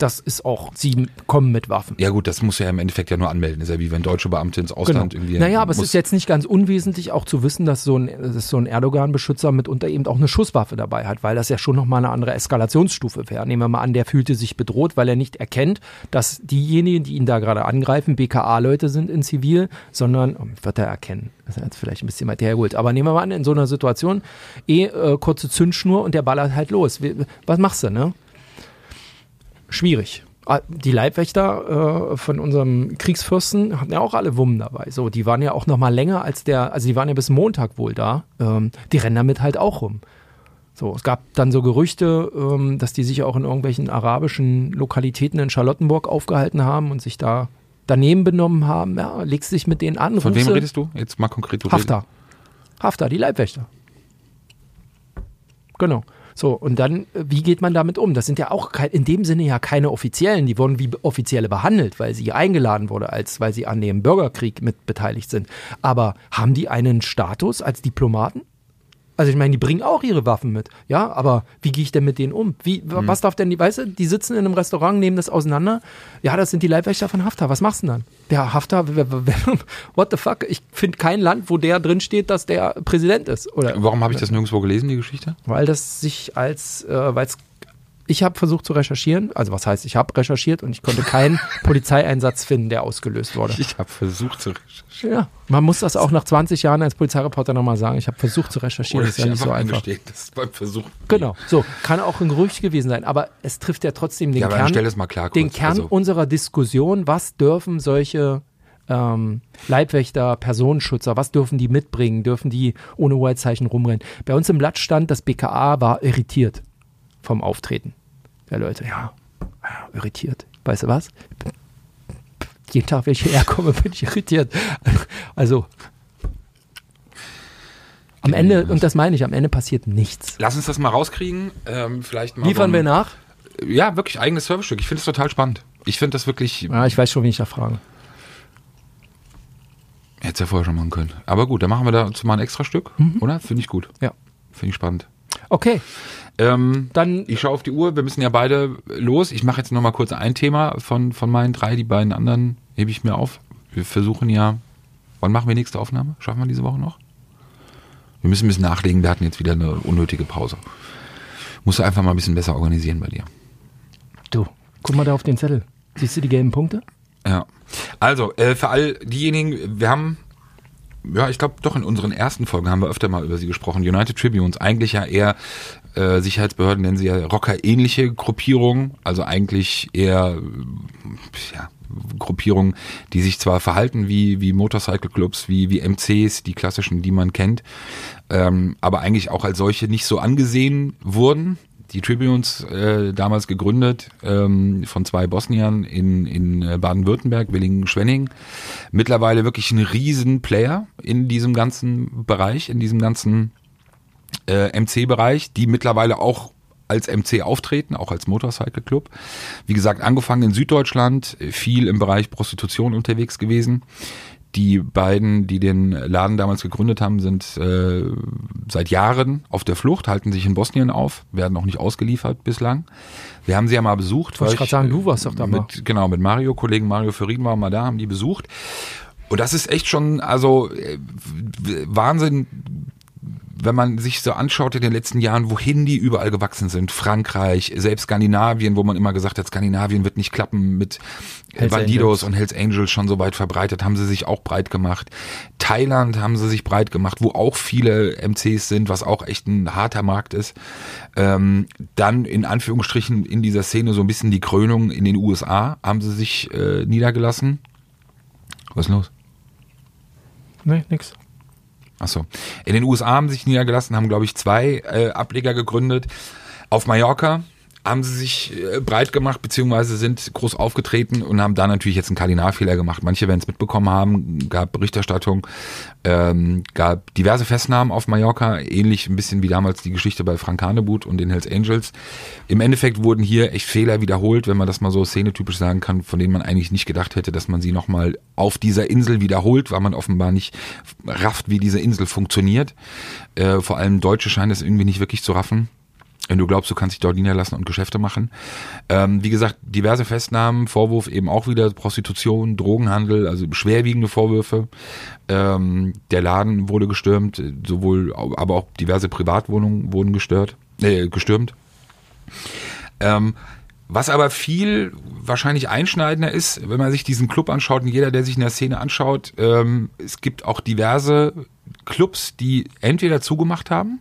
Das ist auch, sie kommen mit Waffen. ja gut, das muss ja im Endeffekt ja nur anmelden. ist ja wie wenn deutsche Beamte ins Ausland irgendwie. Genau. Naja, aber es ist jetzt nicht ganz unwesentlich auch zu wissen, dass so ein, dass so ein Erdogan-Beschützer mitunter eben auch eine Schusswaffe dabei hat, weil das ja schon nochmal eine andere Eskalationsstufe wäre. Nehmen wir mal an, der fühlte sich bedroht, weil er nicht erkennt, dass diejenigen, die ihn da gerade angreifen, BKA-Leute sind in Zivil, sondern, oh, wird er erkennen. Das ist jetzt vielleicht ein bisschen weit hergeholt. Aber nehmen wir mal an, in so einer Situation, eh äh, kurze Zündschnur und der ballert halt los. Wie, was machst du, ne? Schwierig. Ah, Die Leibwächter äh, von unserem Kriegsfürsten hatten ja auch alle Wummen dabei. So, die waren ja auch noch mal länger als der, also die waren ja bis Montag wohl da. Ähm, die rennen damit halt auch rum. So, es gab dann so Gerüchte, ähm, dass die sich auch in irgendwelchen arabischen Lokalitäten in Charlottenburg aufgehalten haben und sich da daneben benommen haben. Ja, legst dich mit denen an. Von wem redest du? Jetzt mal konkret. du Haftar. Haftar, die Leibwächter. Genau. So, und dann, äh, wie geht man damit um? Das sind ja auch in dem Sinne ja keine Offiziellen, die wurden wie Offizielle behandelt, weil sie eingeladen wurde, als weil sie an dem Bürgerkrieg mit beteiligt sind. Aber haben die einen Status als Diplomaten? Also ich meine, die bringen auch ihre Waffen mit, ja, aber wie gehe ich denn mit denen um? Wie, Mhm. was darf denn die, weißt du, die sitzen in einem Restaurant, nehmen das auseinander. Ja, das sind die Leibwächter von Haftar. Was machst du denn dann? Der Haftar, what the fuck? Ich finde kein Land, wo der drin steht, dass der Präsident ist. Oder Warum habe ich das nirgendwo gelesen, die Geschichte? weil das sich als, äh, weil es ich habe versucht zu recherchieren, also was heißt, ich habe recherchiert und ich konnte keinen Polizeieinsatz finden, der ausgelöst wurde. Ich habe versucht zu recherchieren. Ja, man muss das auch nach 20 Jahren als Polizeireporter nochmal sagen. Ich habe versucht zu recherchieren, das ist ja nicht so einfach. das ist beim Versuch. Genau, so, kann auch ein Gerücht gewesen sein, aber es trifft ja trotzdem den Ja, Kern, klar den. Kern Also- unserer Diskussion, was dürfen solche ähm, Leibwächter, Personenschützer, was dürfen die mitbringen? Dürfen die ohne Hoheitszeichen rumrennen? Bei uns im Blatt stand, das BKA war irritiert vom Auftreten der Leute. Ja, irritiert. Weißt du was? Jeden Tag, wenn ich hierher komme, bin ich irritiert. Also am Ende, und das meine ich, am Ende passiert nichts. Lass uns das mal rauskriegen. Ähm, vielleicht mal Liefern wir nach? Ja, wirklich eigenes Servicestück. Ich finde es total spannend. Ich finde das wirklich. Ja, ich weiß schon, wie ich da frage. Hätte es ja vorher schon machen können. Aber gut, dann machen wir dazu mal ein extra Stück, oder? Finde ich gut. Ja. Finde ich spannend. Okay, Ähm, dann ich schaue auf die Uhr, wir müssen ja beide los. Ich mache jetzt noch mal kurz ein Thema von, von meinen drei. Die beiden anderen hebe ich mir auf. Wir versuchen ja. Wann machen wir nächste Aufnahme? Schaffen wir diese Woche noch? Wir müssen ein bisschen nachlegen. Wir hatten jetzt wieder eine unnötige Pause. Musst du einfach mal ein bisschen besser organisieren bei dir. Du, guck mal da auf den Zettel. Siehst du die gelben Punkte? Ja. Also, äh, für all diejenigen, wir haben, ja, ich glaube doch in unseren ersten Folgen haben wir öfter mal über sie gesprochen. United Tribunes, eigentlich ja eher äh, Sicherheitsbehörden nennen sie ja Rocker-ähnliche Gruppierungen, also eigentlich eher ja, Gruppierungen, die sich zwar verhalten wie, wie Motorcycle Clubs, wie, wie MCs, die klassischen, die man kennt, ähm, aber eigentlich auch als solche nicht so angesehen wurden. Die Tribunes äh, damals gegründet ähm, von zwei Bosniern in, in äh, Baden-Württemberg, Willingen-Schwenning. Mittlerweile wirklich ein Riesenplayer in diesem ganzen Bereich, in diesem ganzen äh, MC-Bereich, die mittlerweile auch als MC auftreten, auch als Motorcycle Club. Wie gesagt, angefangen in Süddeutschland, viel im Bereich Prostitution unterwegs gewesen. Die beiden, die den Laden damals gegründet haben, sind äh, seit Jahren auf der Flucht, halten sich in Bosnien auf, werden auch nicht ausgeliefert bislang. Wir haben sie ja mal besucht. Wollte ich grad sagen, du warst doch da mal. mit, Genau, mit Mario, Kollegen Mario Ferin war mal da, haben die besucht. Und das ist echt schon, also äh, Wahnsinn, wenn man sich so anschaut in den letzten Jahren, wohin die überall gewachsen sind. Frankreich, selbst Skandinavien, wo man immer gesagt hat, Skandinavien wird nicht klappen mit Hells Bandidos und Hells Angels schon so weit verbreitet, haben sie sich auch breit gemacht. Thailand haben sie sich breit gemacht, wo auch viele MCs sind, was auch echt ein harter Markt ist. Ähm, dann in Anführungsstrichen in dieser Szene so ein bisschen die Krönung in den USA haben sie sich äh, niedergelassen. Was ist los? Nee, nix. Achso. In den USA haben sich niedergelassen, haben, glaube ich, zwei äh, Ableger gegründet. Auf Mallorca haben sie sich äh, breit gemacht, beziehungsweise sind groß aufgetreten und haben da natürlich jetzt einen Kardinalfehler gemacht. Manche werden es mitbekommen haben, gab Berichterstattung, ähm, gab diverse Festnahmen auf Mallorca, ähnlich ein bisschen wie damals die Geschichte bei Frank Hanebut und den Hells Angels. Im Endeffekt wurden hier echt Fehler wiederholt, wenn man das mal so szenetypisch sagen kann, von denen man eigentlich nicht gedacht hätte, dass man sie nochmal auf dieser Insel wiederholt, weil man offenbar nicht rafft, wie diese Insel funktioniert. Äh, vor allem Deutsche scheinen das irgendwie nicht wirklich zu raffen wenn du glaubst, du kannst dich dort niederlassen und Geschäfte machen. Ähm, wie gesagt, diverse Festnahmen, Vorwurf eben auch wieder Prostitution, Drogenhandel, also schwerwiegende Vorwürfe. Ähm, der Laden wurde gestürmt, sowohl, aber auch diverse Privatwohnungen wurden gestört, äh, gestürmt. Ähm, was aber viel wahrscheinlich einschneidender ist, wenn man sich diesen Club anschaut und jeder, der sich in der Szene anschaut, ähm, es gibt auch diverse Clubs, die entweder zugemacht haben,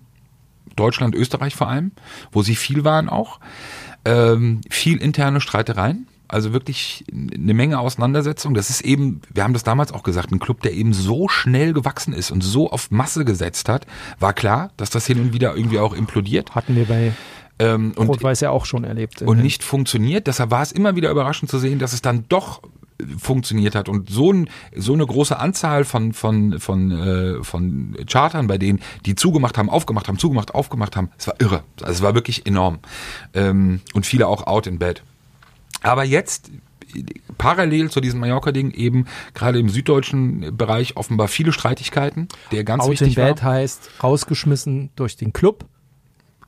Deutschland, Österreich vor allem, wo sie viel waren auch. Ähm, viel interne Streitereien, also wirklich eine Menge Auseinandersetzung. Das ist eben, wir haben das damals auch gesagt, ein Club, der eben so schnell gewachsen ist und so auf Masse gesetzt hat, war klar, dass das hin und wieder irgendwie auch implodiert. Hatten wir bei Ähm, Rot-Weiß ja auch schon erlebt. und nicht funktioniert. Deshalb war es immer wieder überraschend zu sehen, dass es dann doch funktioniert hat und so, ein, so eine große Anzahl von, von, von, äh, von Chartern bei denen, die zugemacht haben, aufgemacht haben, zugemacht, aufgemacht haben, es war irre. Also es war wirklich enorm. Ähm, und viele auch out in bed. Aber jetzt parallel zu diesem Mallorca-Ding eben gerade im süddeutschen Bereich offenbar viele Streitigkeiten, der ganz Out wichtig in Bed war. heißt rausgeschmissen durch den Club.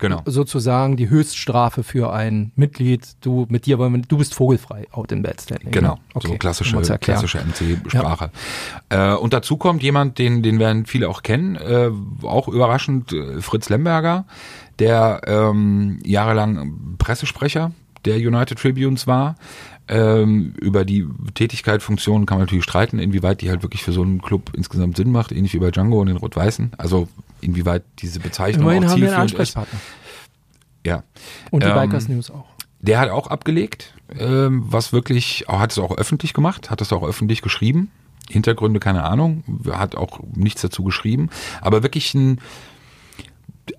Genau. Sozusagen die Höchststrafe für ein Mitglied. Du mit dir wollen wir, du bist vogelfrei. Out in Bed Standing. Genau, ne? okay. so klassische, klassische MC-Sprache. Äh, und dazu kommt jemand, den, den werden viele auch kennen, äh, auch überraschend, äh, Fritz Lemberger, der ähm, jahrelang Pressesprecher der United Tribunes war. Ähm, über die Tätigkeit, Funktionen kann man natürlich streiten, inwieweit die halt wirklich für so einen Club insgesamt Sinn macht, ähnlich wie bei Django und den Rot-Weißen. Also inwieweit diese Bezeichnung Immerhin auch haben wir einen zielführend ist. Ansprechpartner. Ja. Und die Ähm, Bikers News auch. Der hat auch abgelegt, ähm, was wirklich, hat es auch öffentlich gemacht, hat es auch öffentlich geschrieben. Hintergründe, keine Ahnung, hat auch nichts dazu geschrieben. Aber wirklich ein,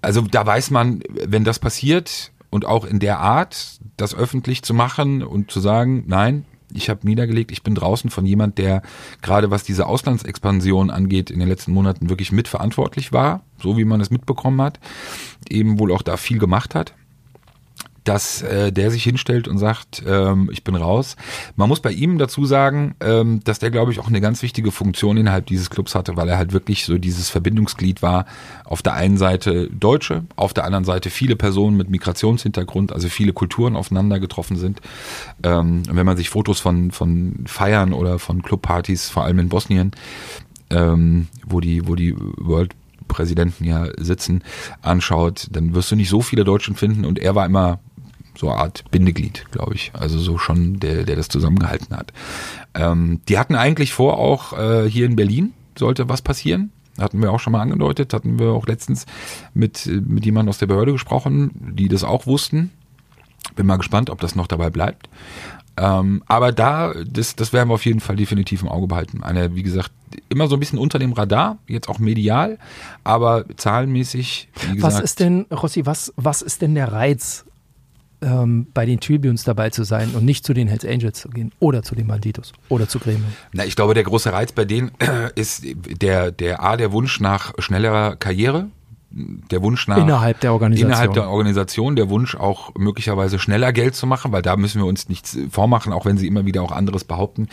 also da weiß man, wenn das passiert und auch in der Art, das öffentlich zu machen und zu sagen, nein, ich habe niedergelegt, ich bin draußen von jemand, der gerade was diese Auslandsexpansion angeht, in den letzten Monaten wirklich mitverantwortlich war, so wie man es mitbekommen hat, eben wohl auch da viel gemacht hat dass äh, der sich hinstellt und sagt, ähm, ich bin raus. Man muss bei ihm dazu sagen, ähm, dass der, glaube ich, auch eine ganz wichtige Funktion innerhalb dieses Clubs hatte, weil er halt wirklich so dieses Verbindungsglied war. Auf der einen Seite Deutsche, auf der anderen Seite viele Personen mit Migrationshintergrund, also viele Kulturen aufeinander getroffen sind. Ähm, wenn man sich Fotos von, von Feiern oder von Clubpartys, vor allem in Bosnien, ähm, wo die, wo die World Präsidenten ja sitzen, anschaut, dann wirst du nicht so viele Deutschen finden und er war immer so eine Art Bindeglied, glaube ich. Also so schon der, der das zusammengehalten hat. Ähm, die hatten eigentlich vor, auch äh, hier in Berlin sollte was passieren. Hatten wir auch schon mal angedeutet, hatten wir auch letztens mit, mit jemandem aus der Behörde gesprochen, die das auch wussten. Bin mal gespannt, ob das noch dabei bleibt. Ähm, aber da, das, das werden wir auf jeden Fall definitiv im Auge behalten. Eine, wie gesagt, immer so ein bisschen unter dem Radar, jetzt auch medial, aber zahlenmäßig, gesagt. Was ist denn, Rossi, was, was ist denn der Reiz, ähm, bei den Tribunes dabei zu sein und nicht zu den Hells Angels zu gehen oder zu den Banditos oder zu Gremio? Na, ich glaube, der große Reiz bei denen ist der, der A, der Wunsch nach schnellerer Karriere, der Wunsch nach Innerhalb der Organisation. innerhalb der Organisation, der Wunsch auch möglicherweise schneller Geld zu machen, weil da müssen wir uns nichts vormachen, auch wenn sie immer wieder auch anderes behaupten.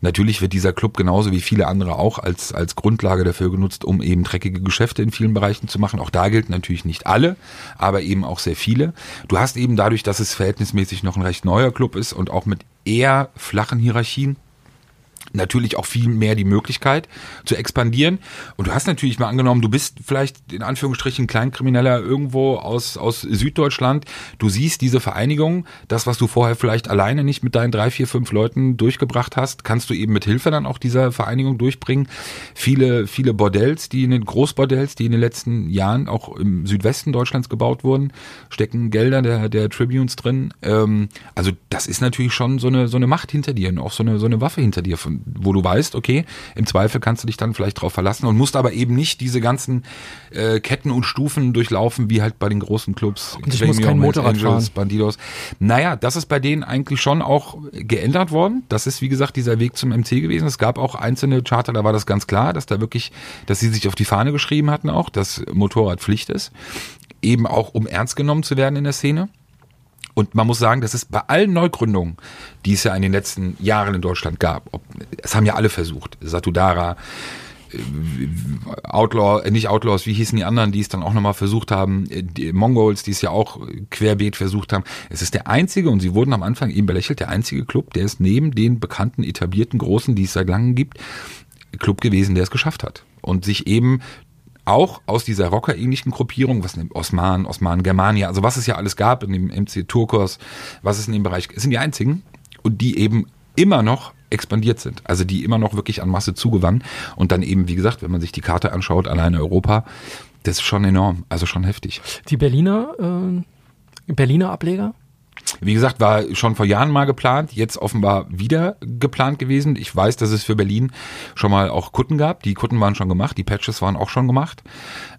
Natürlich wird dieser Club genauso wie viele andere auch als, als Grundlage dafür genutzt, um eben dreckige Geschäfte in vielen Bereichen zu machen. Auch da gilt natürlich nicht alle, aber eben auch sehr viele. Du hast eben dadurch, dass es verhältnismäßig noch ein recht neuer Club ist und auch mit eher flachen Hierarchien, natürlich auch viel mehr die Möglichkeit zu expandieren. Und du hast natürlich mal angenommen, du bist vielleicht in Anführungsstrichen Kleinkrimineller irgendwo aus, aus Süddeutschland. Du siehst diese Vereinigung, das, was du vorher vielleicht alleine nicht mit deinen drei, vier, fünf Leuten durchgebracht hast, kannst du eben mit Hilfe dann auch dieser Vereinigung durchbringen. Viele, viele Bordells, die in den Großbordells, die in den letzten Jahren auch im Südwesten Deutschlands gebaut wurden, stecken Gelder der, der Tribunes drin. Ähm, also das ist natürlich schon so eine, so eine Macht hinter dir und auch so eine, so eine Waffe hinter dir, von, wo du weißt, okay, im Zweifel kannst du dich dann vielleicht drauf verlassen und musst aber eben nicht diese ganzen äh, Ketten und Stufen durchlaufen, wie halt bei den großen Clubs. Und ich muss Gremio, kein Motorrad Angels, fahren. Bandidos. Naja, das ist bei denen eigentlich schon auch geändert worden. Das ist, wie gesagt, dieser Weg zum MC gewesen. Es gab auch einzelne Charter, da war das ganz klar, dass da wirklich, dass sie sich auf die Fahne geschrieben hatten auch, dass Motorrad Pflicht ist. Eben auch, um ernst genommen zu werden in der Szene. Und man muss sagen, das ist bei allen Neugründungen, die es ja in den letzten Jahren in Deutschland gab, ob, es haben ja alle versucht, Satudara, äh, Outlaw, äh, nicht Outlaws, wie hießen die anderen, die es dann auch nochmal versucht haben, äh, die Mongols, die es ja auch querbeet versucht haben. Es ist der einzige, und sie wurden am Anfang eben belächelt, der einzige Club, der ist neben den bekannten, etablierten Großen, die es seit langem gibt, Club gewesen, der es geschafft hat. Und sich eben auch aus dieser Rocker-ähnlichen Gruppierung, was in dem Osman, Osman Germania, also was es ja alles gab in dem MC Turkos, was es in dem Bereich, sind die einzigen und die eben immer noch expandiert sind, also die immer noch wirklich an Masse zugewannen und dann eben, wie gesagt, wenn man sich die Karte anschaut, alleine Europa, das ist schon enorm, also schon heftig. Die Berliner, äh, Berliner Ableger? Wie gesagt, war schon vor Jahren mal geplant, jetzt offenbar wieder geplant gewesen. Ich weiß, dass es für Berlin schon mal auch Kutten gab. Die Kutten waren schon gemacht, die Patches waren auch schon gemacht.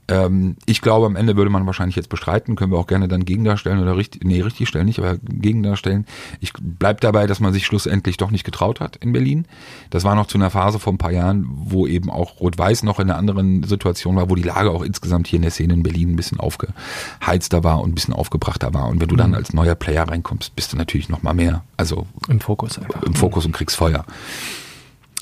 Ähm, ich glaube, am Ende würde man wahrscheinlich jetzt bestreiten, können wir auch gerne dann gegendarstellen oder richtig, nee, richtig stellen nicht, aber gegendarstellen. Ich bleib dabei, dass man sich schlussendlich doch nicht getraut hat in Berlin. Das war noch zu einer Phase vor ein paar Jahren, wo eben auch Rot-Weiß noch in einer anderen Situation war, wo die Lage auch insgesamt hier in der Szene in Berlin ein bisschen aufgeheizter war und ein bisschen aufgebrachter war. Und wenn du dann als neuer Player reinkommst, bist du natürlich noch mal mehr, also Im Fokus einfach. im Fokus und kriegst Feuer.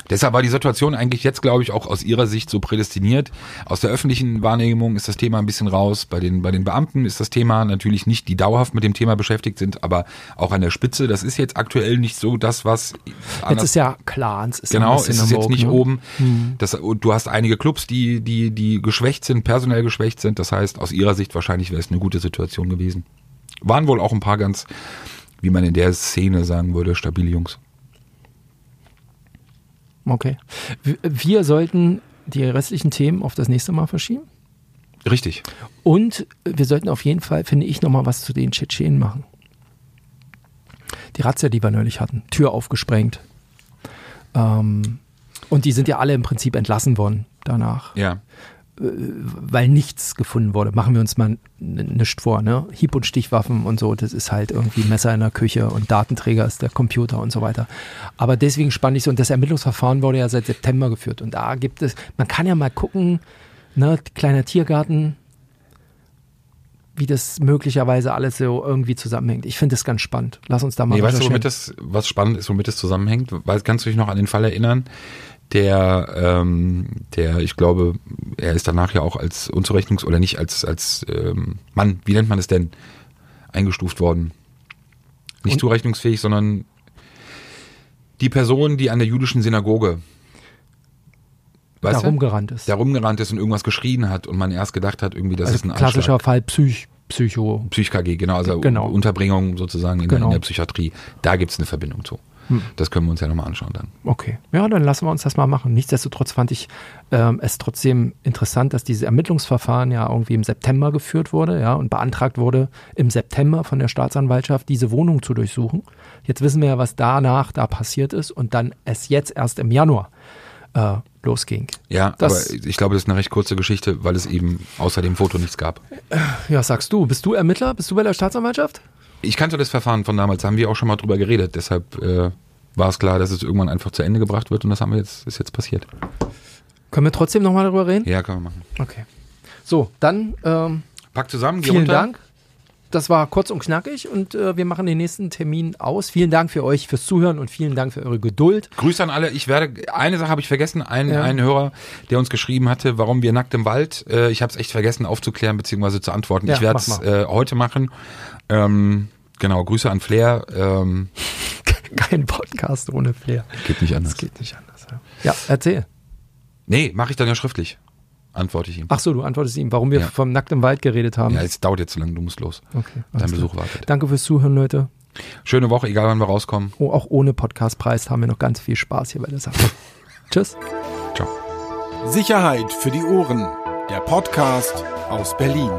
Deshalb war die Situation eigentlich jetzt, glaube ich, auch aus ihrer Sicht so prädestiniert. Aus der öffentlichen Wahrnehmung ist das Thema ein bisschen raus. Bei den, bei den Beamten ist das Thema natürlich nicht, die dauerhaft mit dem Thema beschäftigt sind, aber auch an der Spitze. Das ist jetzt aktuell nicht so das, was Jetzt ist ja klar, es ist Genau, es ist am jetzt nicht ne? oben. Das, und du hast einige Clubs, die, die, die geschwächt sind, personell geschwächt sind. Das heißt, aus ihrer Sicht wahrscheinlich wäre es eine gute Situation gewesen. Waren wohl auch ein paar ganz, wie man in der Szene sagen würde, stabile Jungs. Okay. Wir- sollten die restlichen Themen auf das nächste Mal verschieben. Richtig. Und wir sollten auf jeden Fall, finde ich, nochmal was zu den Tschetschenen machen. Die Razzia, die wir neulich hatten. Tür aufgesprengt. Ähm, und die sind ja alle im Prinzip entlassen worden danach, Ja. Weil nichts gefunden wurde. Machen wir uns mal nichts vor, ne? Hieb- und Stichwaffen und so, das ist halt irgendwie Messer in der Küche und Datenträger ist der Computer und so weiter. Aber deswegen spann ich so, und das Ermittlungsverfahren wurde ja seit September geführt. Und da gibt es, man kann ja mal gucken, ne, kleiner Tiergarten, wie das möglicherweise alles so irgendwie zusammenhängt. Ich finde das ganz spannend. Lass uns da mal Nee, weißt du, womit das, was spannend ist, womit das zusammenhängt? Weil, kannst du dich noch an den Fall erinnern? Der, ähm, der, ich glaube, er ist danach ja auch als unzurechnungs- oder nicht als, als ähm, Mann, wie nennt man es denn, eingestuft worden. Nicht Und? zurechnungsfähig, sondern die Person, die an der jüdischen Synagoge da weißt du, rumgerannt ist. da rumgerannt ist und irgendwas geschrien hat und man erst gedacht hat, irgendwie, das ist also ein klassischer Anschlag. Fall Psych, Psycho. Psych-KG, genau, also Genau. Unterbringung sozusagen in, der, Genau. in der Psychiatrie. Da gibt's eine Verbindung zu. Hm. Das können wir uns ja nochmal anschauen dann. Okay. Ja, dann lassen wir uns das mal machen. Nichtsdestotrotz fand ich ähm, es trotzdem interessant, dass dieses Ermittlungsverfahren ja irgendwie im September geführt wurde, ja, und beantragt wurde, im September von der Staatsanwaltschaft diese Wohnung zu durchsuchen. Jetzt wissen wir ja, was danach da passiert ist und dann es jetzt erst im Januar äh, losging. Ja, Das- aber ich glaube, das ist eine recht kurze Geschichte, weil es eben außer dem Foto nichts gab. Ja, sagst du? Bist du Ermittler? Bist du bei der Staatsanwaltschaft? Ich kannte das Verfahren von damals, da haben wir auch schon mal drüber geredet, deshalb äh, war es klar, dass es irgendwann einfach zu Ende gebracht wird und das haben wir jetzt, ist jetzt passiert. Können wir trotzdem nochmal darüber reden? Ja, können wir machen. Okay. So, dann ähm, Pack zusammen, geh Vielen runter. Dank. Das war kurz und knackig und äh, wir machen den nächsten Termin aus. Vielen Dank für euch fürs Zuhören und vielen Dank für eure Geduld. Grüße an alle. Ich werde, eine Sache habe ich vergessen, ein, Ja. ein Hörer, der uns geschrieben hatte, warum wir nackt im Wald, äh, ich habe es echt vergessen aufzuklären bzw. zu antworten. Ja, ich werde es mach äh, heute machen. Ähm, genau, Grüße an Flair. Ähm, Kein Podcast ohne Flair. geht nicht anders. Das geht nicht anders. Ja, ja erzähl. Nee, mache ich dann ja schriftlich. Antworte ich ihm. Ach so, du antwortest ihm, warum wir Ja. vom Nackt im Wald geredet haben. Ja, es dauert jetzt zu lange, du musst los. okay. Dein alles Besuch klar. wartet. Danke fürs Zuhören, Leute. Schöne Woche, egal wann wir rauskommen. Oh, auch ohne Podcastpreis haben wir noch ganz viel Spaß hier bei der Sache. Tschüss. Ciao. Sicherheit für die Ohren. Der Podcast aus Berlin.